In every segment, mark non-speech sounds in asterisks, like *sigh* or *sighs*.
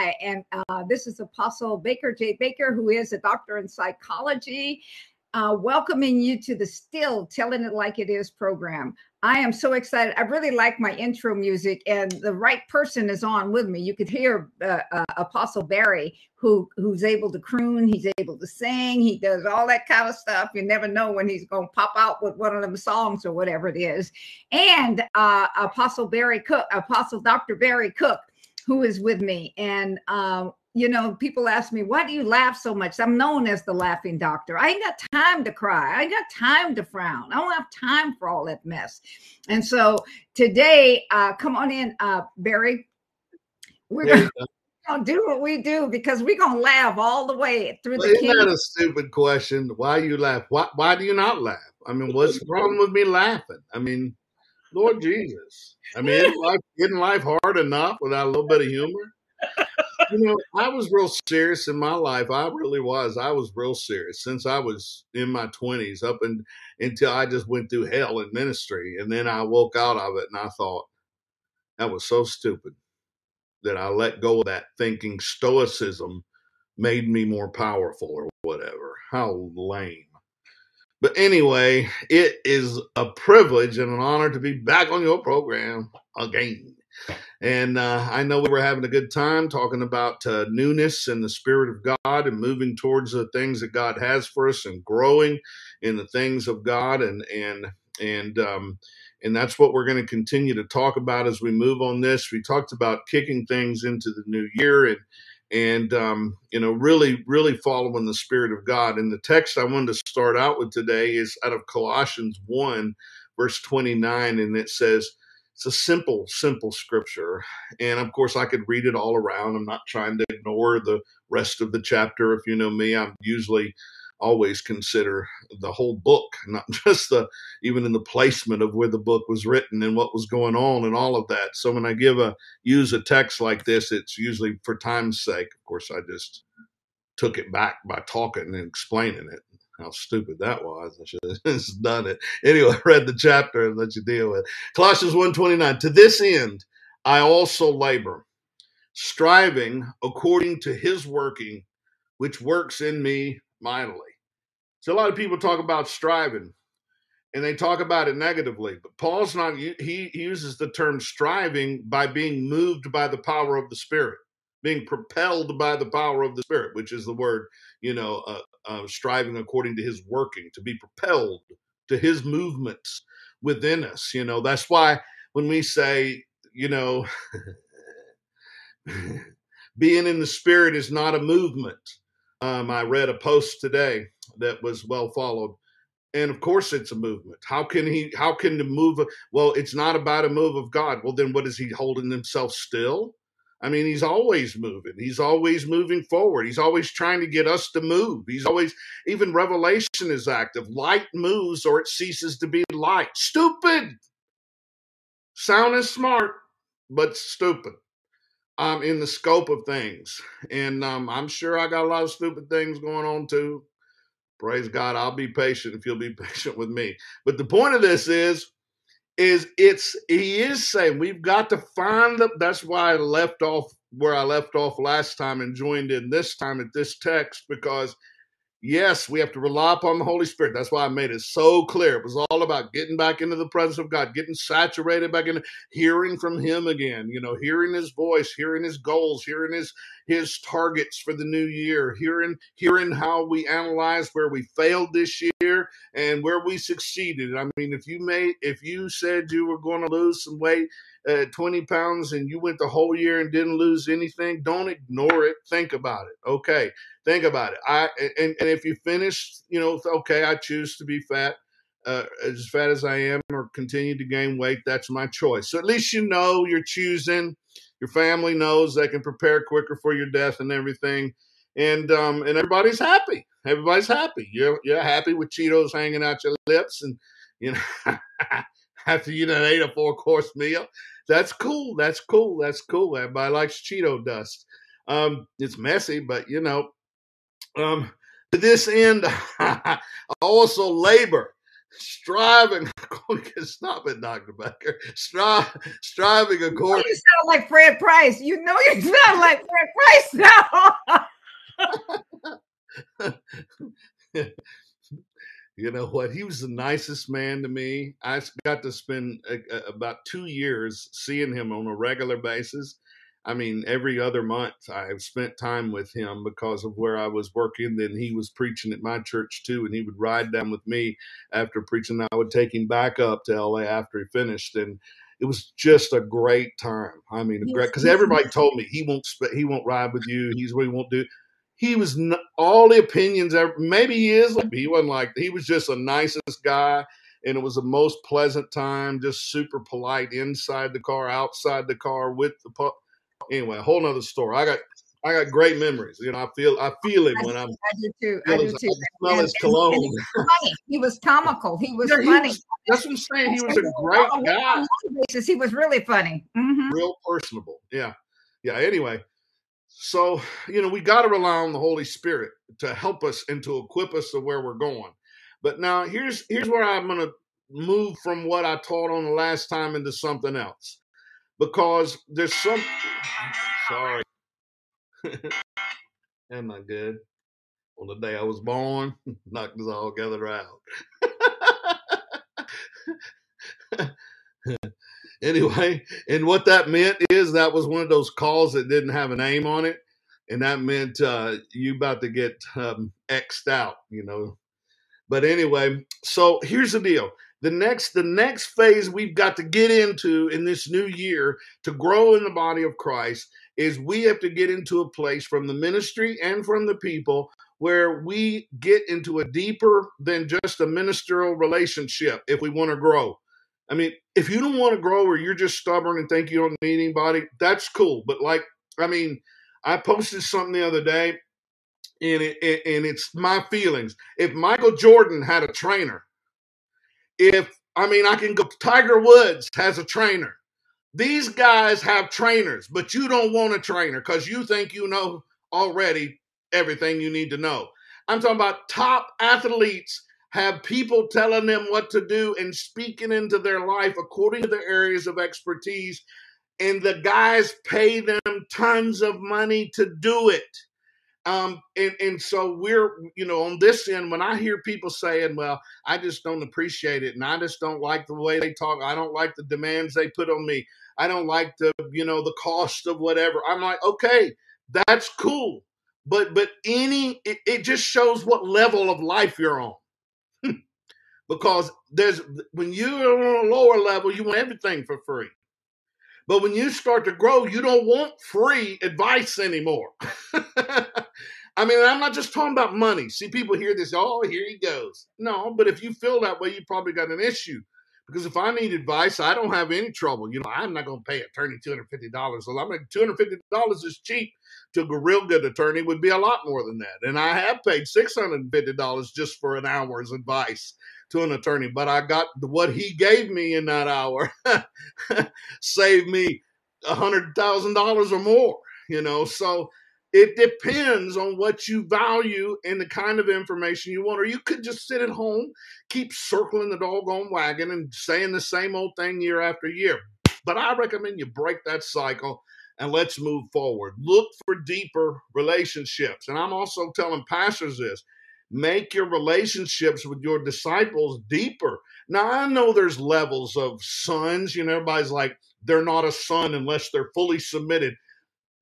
Hi, and uh, this is Apostle Baker J. Baker, who is a doctor in psychology, uh, welcoming you to the Still Telling It Like It Is program. I am so excited. I really like my intro music, and the right person is on with me. You could hear uh, uh, Apostle Barry, who who's able to croon, he's able to sing, he does all that kind of stuff. You never know when he's going to pop out with one of them songs or whatever it is. And uh, Apostle Barry Cook, Apostle Dr. Barry Cook, who is with me, and um, you know, people ask me, why do you laugh so much? I'm known as the laughing doctor. I ain't got time to cry. I ain't got time to frown. I don't have time for all that mess. And so today, uh, come on in, uh, Barry. We're yeah. gonna do what we do because we're gonna laugh all the way through well, the. Isn't that a stupid question? Why you laugh? Why Why do you not laugh? I mean, what's *laughs* the problem with me laughing? I mean, Lord Jesus. I mean, isn't life, isn't life hard enough without a little bit of humor? you know, I was real serious in my life. I really was. I was real serious since I was in my twenties up and until I just went through hell in ministry. And then I woke out of it and I thought, that was so stupid that I let go of that thinking stoicism made me more powerful or whatever. How lame. But anyway, it is a privilege and an honor to be back on your program again. And uh, I know we were having a good time talking about uh, newness and the Spirit of God and moving towards the things that God has for us and growing in the things of God and and and um, and that's what we're going to continue to talk about as we move on this. We talked about kicking things into the new year and and um, you know really really following the Spirit of God. And the text I wanted to start out with today is out of Colossians one verse twenty nine, and it says it's a simple, simple scripture. And of course, I could read it all around. I'm not trying to ignore the rest of the chapter. If you know me, I'm usually always consider the whole book, not *laughs* just the even in the placement of where the book was written and what was going on and all of that. So when I give a use a text like this, it's usually for time's sake. Of course, I just took it back by talking and explaining it how stupid that was. I should have *laughs* just done it. Anyway, *laughs* read the chapter and let you deal with it. Colossians 1.29, To this end I also labor, striving according to his working, which works in me mightily. So a lot of people talk about striving and they talk about it negatively, but Paul's not, he uses the term striving by being moved by the power of the Spirit being propelled by the power of the Spirit, which is the word, you know, uh, uh, striving according to His working, to be propelled to His movements within us. You know, that's why when we say, you know, *laughs* being in the Spirit is not a movement. Um, I read a post today that was well followed and of course it's a movement how can he how can the move well it's not about a move of god well then what is he holding himself still I mean, he's always moving. He's always moving forward. He's always trying to get us to move. He's always, even Revelation is active. Light moves or it ceases to be light. Stupid. Sound is smart, but stupid um, in the scope of things. And um, I'm sure I got a lot of stupid things going on too. Praise God. I'll be patient if you'll be *laughs* patient with me. But the point of this is, is it's he is saying we've got to find the that's why I left off where I left off last time and joined in this time at this text because Yes, we have to rely upon the Holy Spirit. That's why I made it so clear. It was all about getting back into the presence of God, getting saturated back in, hearing from Him again. You know, hearing His voice, hearing His goals, hearing His His targets for the new year, hearing hearing how we analyze where we failed this year and where we succeeded. I mean, if you made, if you said you were going to lose some weight, uh, 20 pounds and you went the whole year and didn't lose anything, don't ignore it. Think about it. Okay. Think about it. I and, and if you finish, you know, okay, I choose to be fat, uh, as fat as I am, or continue to gain weight. That's my choice. So at least you know you're choosing. Your family knows they can prepare quicker for your death and everything, and um, and everybody's happy. Everybody's happy. You're you're happy with Cheetos hanging out your lips, and you know. *laughs* after you done ate a four course meal. That's cool. That's cool. That's cool. Everybody likes Cheeto dust. Um, it's messy, but you know, um, to this end, *laughs* also labor. striving. *laughs* Stop it, Doctor Becker. Strive, striving according. You sound like Fred Price. You know you *laughs* sound like Fred Price now. You know what? He was the nicest man to me. I got to spend a, a, about two years seeing him on a regular basis I mean, every other month I've spent time with him because of where I was working. Then he was preaching at my church too, and he would ride down with me after preaching. I would take him back up to LA after he finished, and it was just a great time. I mean, great because everybody told me he won't he won't ride with you. He's what he won't do. He was not, all the opinions. Maybe he is. He wasn't like he was just the nicest guy and it was the most pleasant time, just super polite inside the car, outside the car with the pup. anyway, a whole nother story. I got I got great memories. You know, I feel I feel it when I'm. I do too. I do too. I smell his cologne. He was, he was comical. He was yeah, funny. He was, that's what I'm saying. He was a great guy. He was really funny. Mm-hmm. Real personable. Yeah, yeah. Anyway, so you know we got to rely on the Holy Spirit to help us and to equip us to where we're going. But now here's here's where I'm going to move from what I taught on the last time into something else because there's some. Sorry. *laughs* Am I good? On the day I was born, *laughs* knocked us all together out. *laughs* anyway, and what that meant is that was one of those calls that didn't have a name on it, and that meant uh, you about to get um, xed out, you know. But anyway, so here's the deal: the next the next phase we've got to get into in this new year to grow in the body of Christ is we have to get into a place from the ministry and from the people where we get into a deeper than just a ministerial relationship if we want to grow. I mean, if you don't want to grow or you're just stubborn and think you don't need anybody, that's cool. But like, I mean, I posted something the other day and it, and it's my feelings. If Michael Jordan had a trainer, if I mean, I can go. Tiger Woods has a trainer. These guys have trainers, but you don't want a trainer because you think you know already everything you need to know. I'm talking about top athletes have people telling them what to do and speaking into their life according to their areas of expertise. And the guys pay them tons of money to do it. Um, and, and so we're, you know, on this end, when I hear people saying, well, I just don't appreciate it and I just don't like the way they talk, I don't like the demands they put on me, I don't like the, you know, the cost of whatever. I'm like, okay, that's cool. But, but any, it, it just shows what level of life you're on. Because there's, when you're on a lower level, you want everything for free. But when you start to grow, you don't want free advice anymore. *laughs* I mean, I'm not just talking about money. See, people hear this, oh, here he goes. No, but if you feel that way, you probably got an issue. Because if I need advice, I don't have any trouble. You know, I'm not going to pay attorney $250. Well, I'm like, $250 is cheap to a real good attorney would be a lot more than that. And I have paid $650 just for an hour's advice to an attorney, but I got what he gave me in that hour *laughs* saved me a hundred thousand dollars or more, you know. So it depends on what you value and the kind of information you want. Or you could just sit at home, keep circling the doggone wagon and saying the same old thing year after year. But I recommend you break that cycle and let's move forward. Look for deeper relationships. And I'm also telling pastors this make your relationships with your disciples deeper. Now, I know there's levels of sons, you know, everybody's like, they're not a son unless they're fully submitted.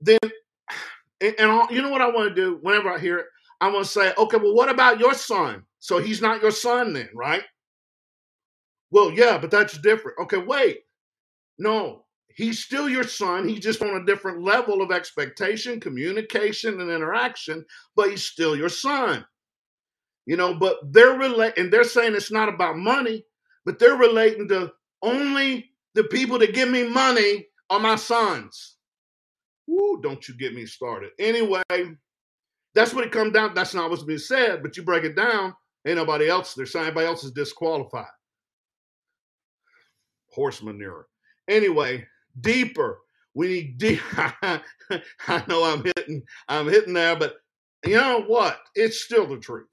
Then, *sighs* and, and you know what I want to do whenever I hear it? I want to say, okay, well, what about your son? So he's not your son then, right? Well, yeah, but that's different. Okay, wait. No, he's still your son. He's just on a different level of expectation, communication, and interaction, but he's still your son you know, but they're relating, and they're saying it's not about money, but they're relating to only the people that give me money are my sons. Woo, don't you get me started. Anyway, that's what it comes down. That's not what's being said, but you break it down, ain't nobody else. They're saying anybody else is disqualified. Horse manure. Anyway, deeper. We need deep. *laughs* I know I'm hitting, I'm hitting there, but you know what? It's still the truth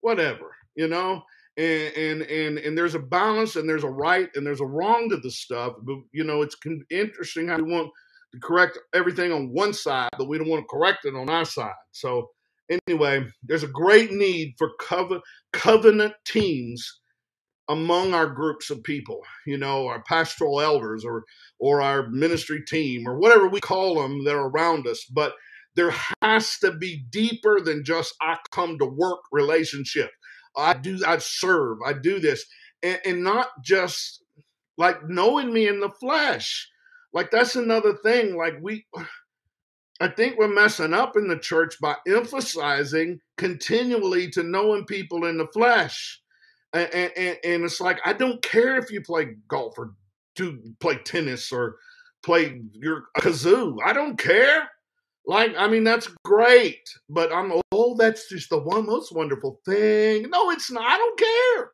whatever, you know? and and and and there's a balance and there's a right and there's a wrong to the stuff but you know it's con- interesting how we want to correct everything on one side but we don't want to correct it on our side so anyway there's a great need for cover, covenant teams among our groups of people you know our pastoral elders or or our ministry team or whatever we call them that are around us but there has to be deeper than just i come to work relationship I do, I serve, I do this, and, and not just like knowing me in the flesh. Like that's another thing. Like we, *sighs* I think we're messing up in the church by emphasizing continually to knowing people in the flesh. And, and, and it's like, I don't care if you play golf or do play tennis or play your kazoo. I don't care. Like, I mean, that's great, but I'm, oh, that's just the one most wonderful thing. No, it's not. I don't care.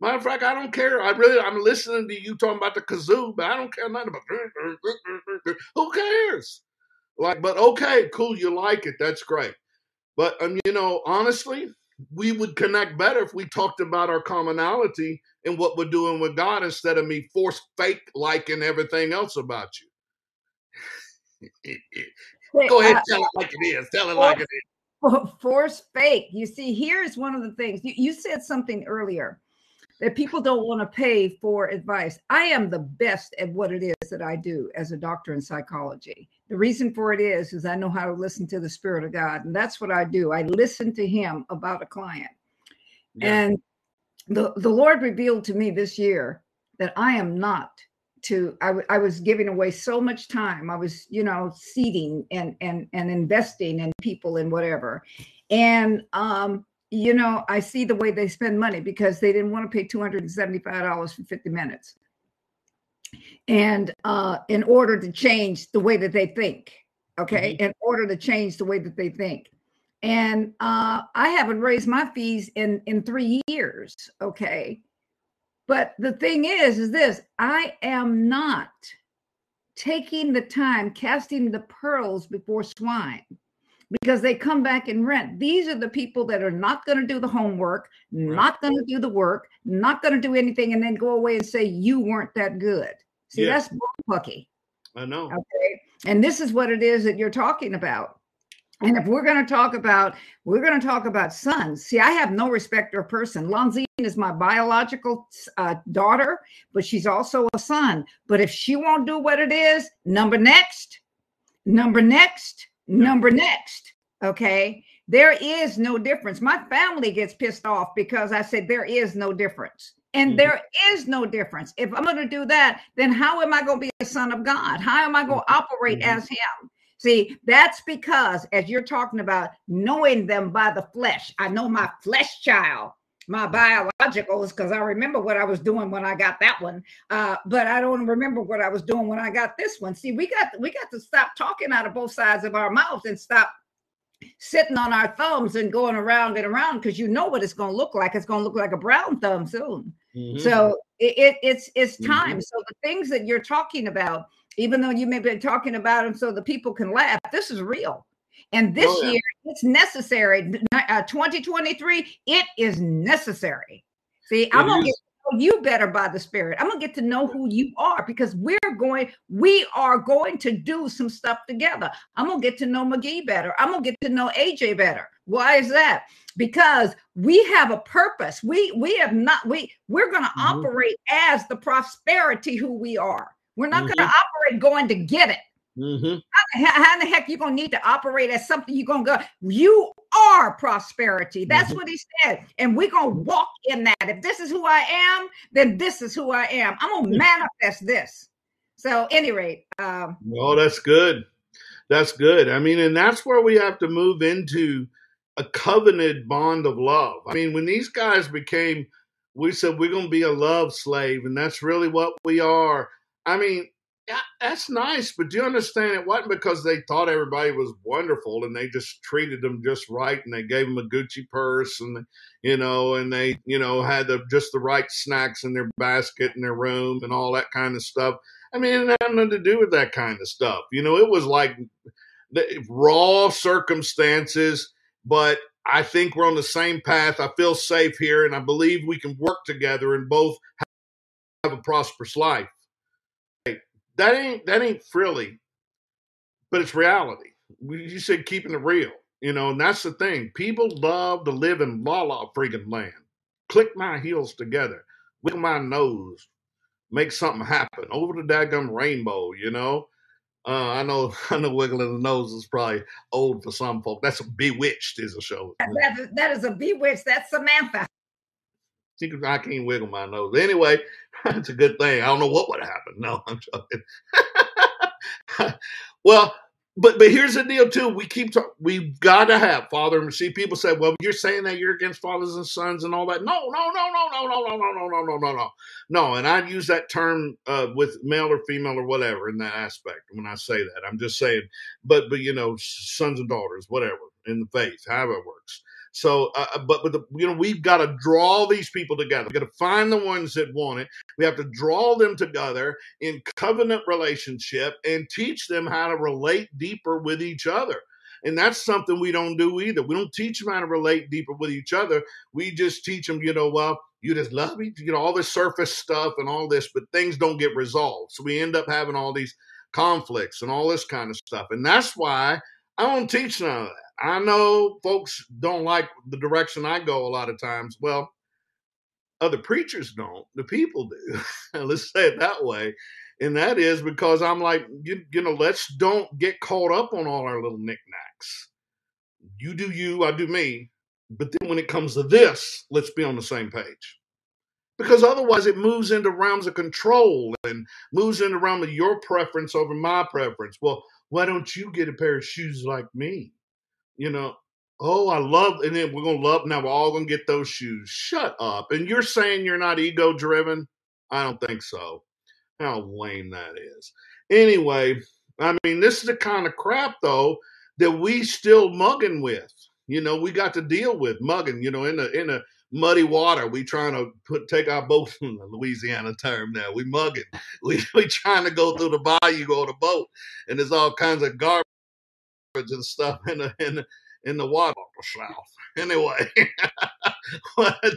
Matter of fact, I don't care. I really, I'm listening to you talking about the kazoo, but I don't care nothing about. *laughs* Who cares? Like, but okay, cool. You like it. That's great. But um, you know, honestly, we would connect better if we talked about our commonality and what we're doing with God instead of me force fake liking everything else about you. *laughs* Go ahead, uh, tell it like it is. Tell it force, like it is. Force fake. You see, here's one of the things you, you said something earlier that people don't want to pay for advice. I am the best at what it is that I do as a doctor in psychology. The reason for it is is I know how to listen to the spirit of God, and that's what I do. I listen to him about a client. Yeah. And the the Lord revealed to me this year that I am not to I, w- I was giving away so much time. I was you know seeding and and and investing in people and whatever. And um you know i see the way they spend money because they didn't want to pay $275 for 50 minutes. And uh in order to change the way that they think okay? Mm-hmm. in order to change the way that they think. And uh i haven't raised my fees in in three years okay but the thing is, is this I am not taking the time casting the pearls before swine because they come back and rent. These are the people that are not going to do the homework, right. not going to do the work, not going to do anything, and then go away and say you weren't that good. See, that's pucky. I know. Okay. And this is what it is that you're talking about. And if we're going to talk about, we're going to talk about sons. See, I have no respect for a person. Lonzine is my biological uh, daughter, but she's also a son. But if she won't do what it is, number next, number next, number next. Okay. There is no difference. My family gets pissed off because I said there is no difference. And mm-hmm. there is no difference. If I'm going to do that, then how am I going to be a son of God? How am I going to mm-hmm. operate mm-hmm. as Him? See, that's because as you're talking about knowing them by the flesh, I know my flesh child, my biologicals, because I remember what I was doing when I got that one. Uh, but I don't remember what I was doing when I got this one. See, we got we got to stop talking out of both sides of our mouths and stop sitting on our thumbs and going around and around because you know what it's going to look like. It's going to look like a brown thumb soon. Mm-hmm. So it, it, it's it's time. Mm-hmm. So the things that you're talking about even though you may be talking about them so the people can laugh. This is real. And this oh, yeah. year, it's necessary. Uh, 2023, it is necessary. See, it I'm going to get to know you better by the Spirit. I'm going to get to know who you are because we're going, we are going to do some stuff together. I'm going to get to know McGee better. I'm going to get to know AJ better. Why is that? Because we have a purpose. We we have not we we're going to mm-hmm. operate as the prosperity who we are. We're not mm-hmm. going to operate going to get it. Mm-hmm. How, how, in the heck you gonna need to operate as something you're gonna go? You are prosperity. That's mm-hmm. what he said, and we're gonna walk in that. If this is who I am, then this is who I am. I'm gonna mm-hmm. manifest this. So, any rate, um, oh, that's good. That's good. I mean, and that's where we have to move into a covenant bond of love. I mean, when these guys became, we said we're gonna be a love slave, and that's really what we are I mean, that's nice, but do you understand it wasn't because they thought everybody was wonderful and they just treated them just right and they gave them a Gucci purse and you know and they you know had the just the right snacks in their basket in their room and all that kind of stuff. I mean, it had nothing to do with that kind of stuff. You know, it was like the raw circumstances, but I think we're on the same path. I feel safe here, and I believe we can work together and both have a prosperous life. That ain't that ain't frilly, but it's reality. You said keeping it real, you know, and that's the thing. People love to live in la la freaking land. Click my heels together, wiggle my nose, make something happen over the daggum rainbow, you know. Uh, I know, *laughs* I know, wiggling the nose is probably old for some folk. That's a Bewitched is a show. That that is a Bewitched. That's Samantha. I can't wiggle my nose. Anyway, it's a good thing. I don't know what would happen. No, I'm joking. well, but but here's the deal too. We keep talking. We've got to have father and see. People say, "Well, you're saying that you're against fathers and sons and all that." No, no, no, no, no, no, no, no, no, no, no, no, no. No, and I use that term uh, with male or female or whatever in that aspect when I say that. I'm just saying, but but you know, sons and daughters, whatever in the faith, however it works. So, uh, uh, but the, you know, we've got to draw these people together. We've got to find the ones that want it. We have to draw them together in covenant relationship and teach them how to relate deeper with each other. And that's something we don't do either. We don't teach them how to relate deeper with each other. We just teach them, you know, well, you just love me, you know, all this surface stuff and all this, but things don't get resolved. So we end up having all these conflicts and all this kind of stuff. And that's why I don't teach none of that. I know folks don't like the direction I go a lot of times. Well, other preachers don't. The people do. *laughs* let's say it that way. And that is because I'm like, you, you know, let's don't get caught up on all our little knickknacks. You do you, I do me. But then when it comes to this, let's be on the same page. Because otherwise it moves into realms of control and moves into realm of your preference over my preference. Well, why don't you get a pair of shoes like me? you know, oh, I love, and then we're gonna love. Now we're all gonna get those shoes. Shut up! And you're saying you're not ego driven? I don't think so. How lame that is. Anyway, I mean, this is the kind of crap though that we still mugging with. You know, we got to deal with mugging. You know, in a, in the muddy water. We trying to put take our boat *laughs* in the Louisiana term now. We mugging. *laughs* We we trying to go through the bayou on a boat, and there's all kinds of garbage and stuff in the in the, in the water south. Anyway, *laughs* but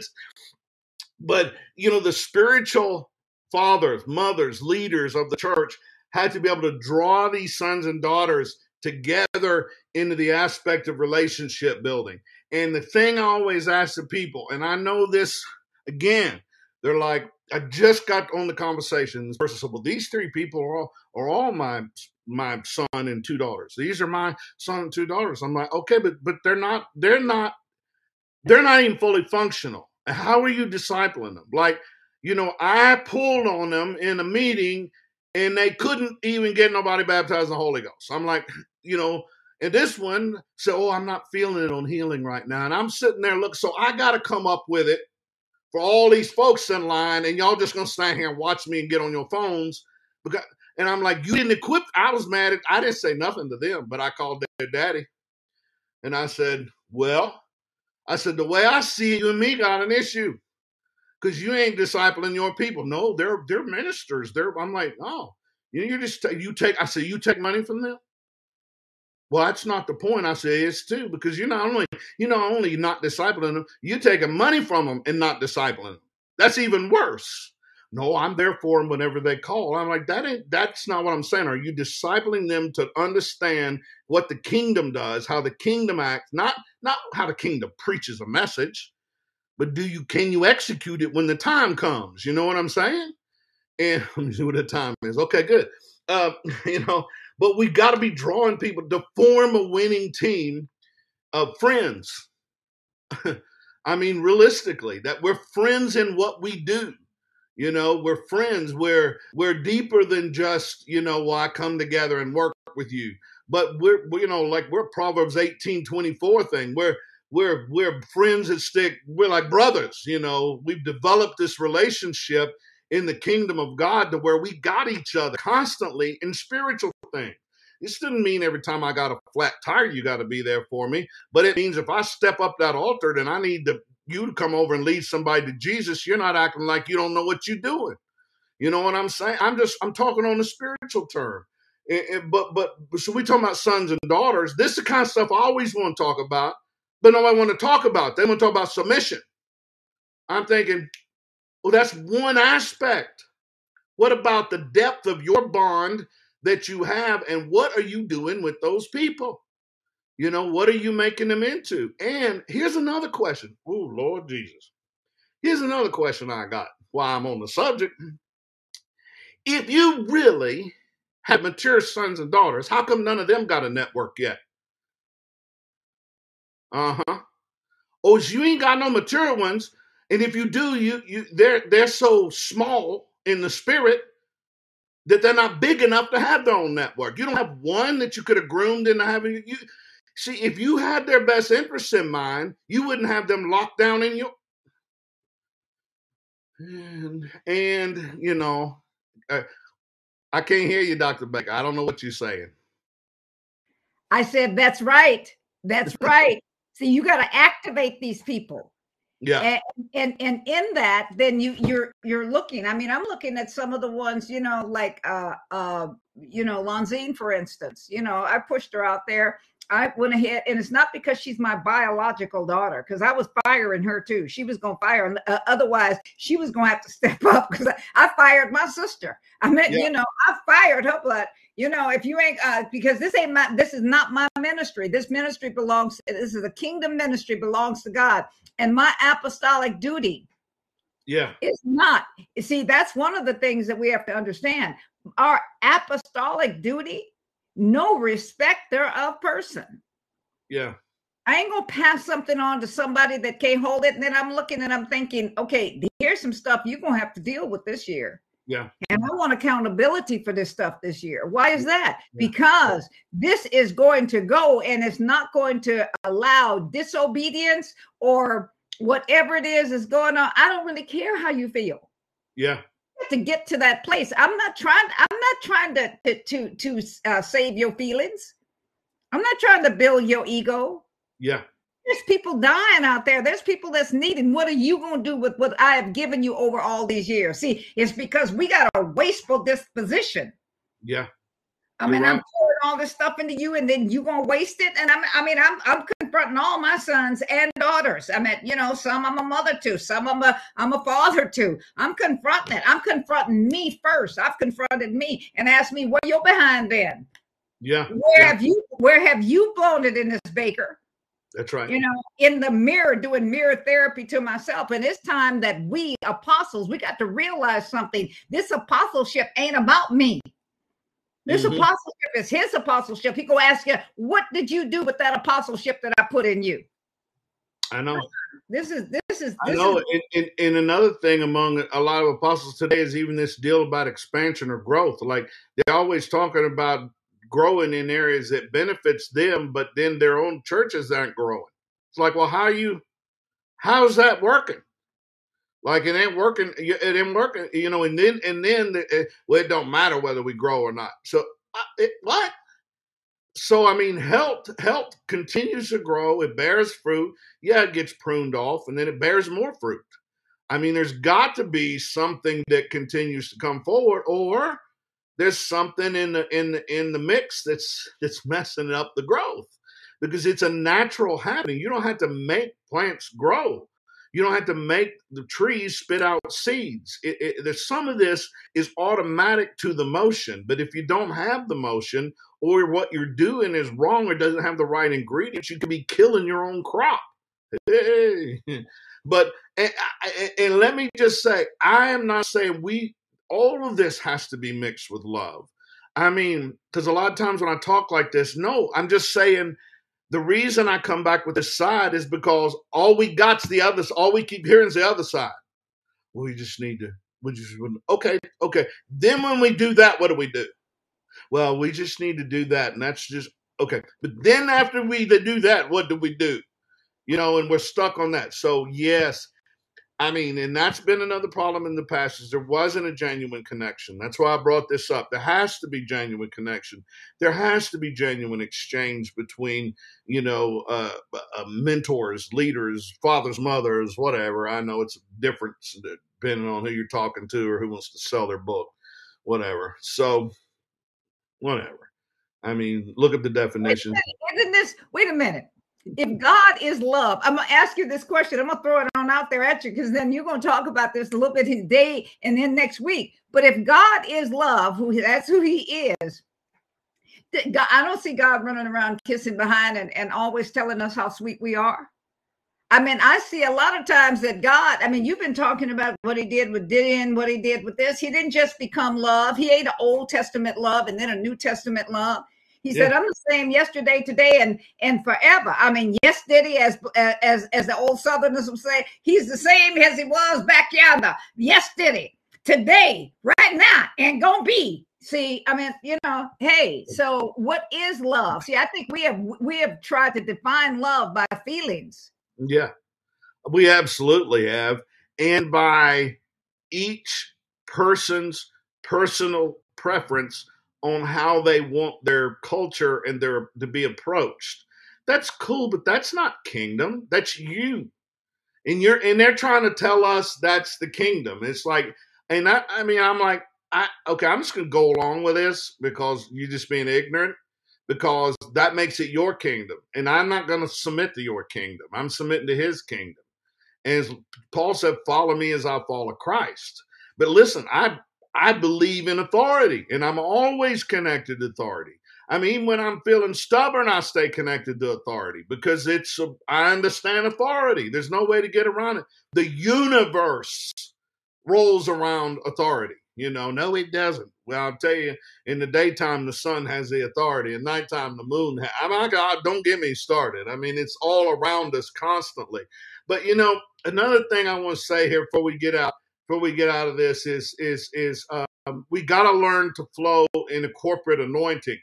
but you know the spiritual fathers, mothers, leaders of the church had to be able to draw these sons and daughters together into the aspect of relationship building. And the thing I always ask the people, and I know this again, they're like, I just got on the conversation. This person said, Well, these three people are all are all my my son and two daughters. These are my son and two daughters. I'm like, okay, but but they're not they're not they're not even fully functional. How are you discipling them? Like, you know, I pulled on them in a meeting and they couldn't even get nobody baptized in the Holy Ghost. I'm like, *sighs* you know, and this one said, Oh, I'm not feeling it on healing right now. And I'm sitting there, look, so I got to come up with it for all these folks in line, and y'all just gonna stand here and watch me and get on your phones because and I'm like, you didn't equip. I was mad at, I didn't say nothing to them, but I called their daddy. And I said, well, I said, the way I see you and me got an issue because you ain't discipling your people. No, they're, they're ministers. They're, I'm like, oh, you, you just, you take, I say you take money from them? Well, that's not the point. I say it's too because you're not only you're not only not discipling them, you're taking money from them and not discipling them. That's even worse. No, I'm there for them whenever they call. I'm like, that ain't that's not what I'm saying. Are you discipling them to understand what the kingdom does, how the kingdom acts, not not how the kingdom preaches a message, but do you can you execute it when the time comes? You know what I'm saying? And *laughs* let me see what the time is. Okay, good. Uh, *laughs* you know, but we got to be drawing people to form a winning team of friends. *laughs* I mean, realistically, that we're friends in what we do you know, we're friends. We're we're deeper than just, you know, well, I come together and work with you. But we're, you know, like we're Proverbs 18, 24 thing. We're we're we're friends that stick, we're like brothers, you know. We've developed this relationship in the kingdom of God to where we got each other constantly in spiritual things. This didn't mean every time I got a flat tire, you got to be there for me. But it means if I step up that altar, then I need to you to come over and lead somebody to Jesus, you're not acting like you don't know what you're doing. You know what I'm saying? I'm just I'm talking on the spiritual term. But but so we talking about sons and daughters. This is the kind of stuff I always want to talk about. But nobody want to talk about. They want to talk about submission. I'm thinking, well, that's one aspect. What about the depth of your bond that you have, and what are you doing with those people? You know, what are you making them into? And here's another question. Oh, Lord Jesus. Here's another question I got while I'm on the subject. If you really have mature sons and daughters, how come none of them got a network yet? Uh-huh. Oh, you ain't got no mature ones. And if you do, you you they're they're so small in the spirit that they're not big enough to have their own network. You don't have one that you could have groomed into having you see if you had their best interests in mind, you wouldn't have them locked down in your and, and you know, uh, I can't hear you, Dr. Baker. I don't know what you're saying. I said, that's right. That's right. See, you got to activate these people. Yeah. And, and and in that, then you you're you're looking. I mean, I'm looking at some of the ones, you know, like uh uh, you know, Lonzine, for instance. You know, I pushed her out there I went ahead, and it's not because she's my biological daughter, because I was firing her too. She was going to fire, uh, otherwise she was going to have to *laughs* step up. Because I, I, fired my sister. I mean, yeah. you know, I fired her, but you know, if you ain't, uh, because this ain't my, this is not my ministry. This ministry belongs. This is a kingdom ministry, belongs to God, and my apostolic duty. Yeah, it's not. See, that's one of the things that we have to understand. Our apostolic duty no respecter of person. Yeah. I ain't gonna pass something on to somebody that can't hold it. And then I'm looking and I'm thinking, okay, here's some stuff you're gonna have to deal with this year. Yeah. And I want accountability for this stuff this year. Why is that? Yeah. Because this is going to go and it's not going to allow disobedience or whatever it is is going on. I don't really care how you feel. Yeah to get to that place. I'm not trying. I'm not trying to to to, to uh, save your feelings. I'm not trying to build your ego. Yeah. There's people dying out there. There's people that's needing. What are you going to do with what I have given you over all these years? See, it's because we got a wasteful disposition. Yeah. I mean, right. I'm pouring all this stuff into you, and then you gonna waste it. And I'm, I mean, I'm, I'm confronting all my sons and daughters. I mean, you know, some I'm a mother to, some I'm a, I'm a father to. I'm confronting it. I'm confronting me first. I've confronted me and asked me where you're behind then. Yeah. Where yeah. have you, where have you blown it in this baker? That's right. You know, in the mirror, doing mirror therapy to myself. And it's time that we apostles, we got to realize something. This apostleship ain't about me. This mm-hmm. apostleship is his apostleship. He go ask you, what did you do with that apostleship that I put in you? I know. This is this is. This I know. Is, and, and, and, another thing among a lot of apostles today is even this deal about expansion or growth. Like they're always talking about growing in areas that benefits them, but then their own churches aren't growing. It's like, well, how you, how's that working? Like it ain't working. It ain't working. You know. And then and then it, eh, well, it don't matter whether we grow or not. So it, what? So I mean, health health continues to grow. It bears fruit. Yeah, it gets pruned off, and then it bears more fruit. I mean, there's got to be something that continues to come forward, or there's something in the in the in the mix that's that's messing up the growth because it's a natural happening. You don't have to make plants grow. You don't have to make the trees spit out seeds. It, it, there's some of this is automatic to the motion, but if you don't have the motion or what you're doing is wrong or doesn't have the right ingredients, you could be killing your own crop. Hey. *laughs* But and, and let me just say, I am not saying we all of this has to be mixed with love. I mean, because a lot of times when I talk like this, no, I'm just saying the reason I come back with this side is because all we got's the other. All we keep hearing is the other side. We just need to. We just okay, okay. Then when we do that, what do we do? Well, we just need to do that, and that's just okay. But then after we do that, what do we do? You know, and we're stuck on that. So yes, I mean, and that's been another problem in the past is there wasn't a genuine connection. That's why I brought this up. There has to be genuine connection. There has to be genuine exchange between, you know, uh, uh, mentors, leaders, fathers, mothers, whatever. I know it's different depending on who you're talking to or who wants to sell their book, whatever. So, whatever. I mean, look at the definition. Minute. This, wait a minute. if God is love, I'm gonna ask you this question. I'm gonna throw it on out there at you because then you're gonna talk about this a little bit today and then next week. But if God is love, who that's who He is, I don't see God running around kissing behind and, and always telling us how sweet we are. I mean, I see a lot of times that God, I mean, you've been talking about what he did with Gideon, what he did with this. He didn't just become love. He ate an Old Testament love and then a New Testament love. He yeah. said, "I'm the same yesterday, today, and and forever." I mean, yes, Diddy, as as as the old Southerners would say, he's the same as he was back yonder. Yes, Diddy, today, right now, and gonna be. See, I mean, you know, hey. So, what is love? See, I think we have we have tried to define love by feelings. Yeah, we absolutely have, and by each person's personal preference on how they want their culture and their to be approached. That's cool, but that's not kingdom. That's you. And you're and they're trying to tell us that's the kingdom. It's like, and I, I mean, I'm like, I okay, I'm just gonna go along with this because you're just being ignorant because that makes it your kingdom. And I'm not gonna submit to your kingdom. I'm submitting to his kingdom. And Paul said, follow me as I follow Christ. But listen, I I believe in authority and I'm always connected to authority. I mean, when I'm feeling stubborn, I stay connected to authority because it's, a, I understand authority. There's no way to get around it. The universe rolls around authority. You know, no, it doesn't. Well, I'll tell you, in the daytime, the sun has the authority. In nighttime, the moon. Ha- I mean, God, don't get me started. I mean, it's all around us constantly. But you know, another thing I want to say here before we get out before we get out of this is is is um, we got to learn to flow in a corporate anointing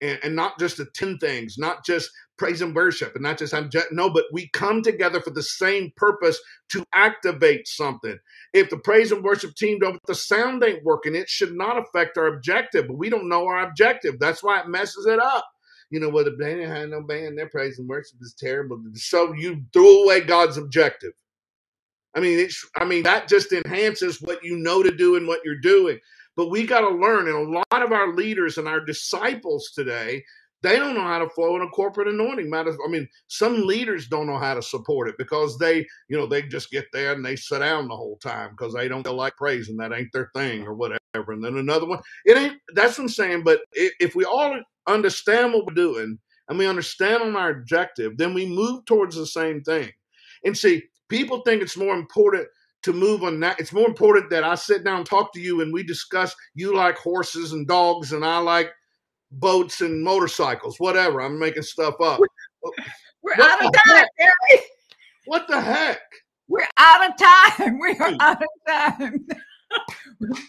and, and not just attend things, not just praise and worship, and not just I'm just, no, but we come together for the same purpose to activate something. If the praise and worship team don't, the sound ain't working, it should not affect our objective. But we don't know our objective. That's why it messes it up. You know, well, the band had no band, their praise and worship is terrible. So you threw away God's objective. I mean, it's, I mean, that just enhances what you know to do and what you're doing. But we got to learn, and a lot of our leaders and our disciples today, they don't know how to flow in a corporate anointing. Matter, I mean, some leaders don't know how to support it because they, you know, they just get there and they sit down the whole time because they don't feel like praising. That ain't their thing or whatever. And then another one, it ain't. That's what I'm saying. But if we all understand what we're doing and we understand on our objective, then we move towards the same thing. And see, People think it's more important to move on that. It's more important that I sit down and talk to you and we discuss you like horses and dogs and I like boats and motorcycles, whatever. I'm making stuff up. We're, out of time, Gary. What the heck? We're out of time. *laughs* We are out of time.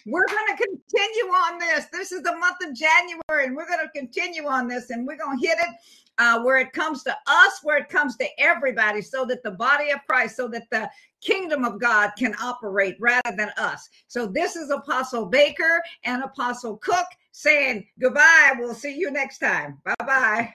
we're going to continue on this. This is the month of January, and we're going to continue on this, and we're going to hit it uh, where it comes to us, where it comes to everybody, so that the body of Christ, so that the kingdom of God can operate rather than us. So this is Apostle Baker and Apostle Cook saying goodbye. We'll see you next time. Bye bye.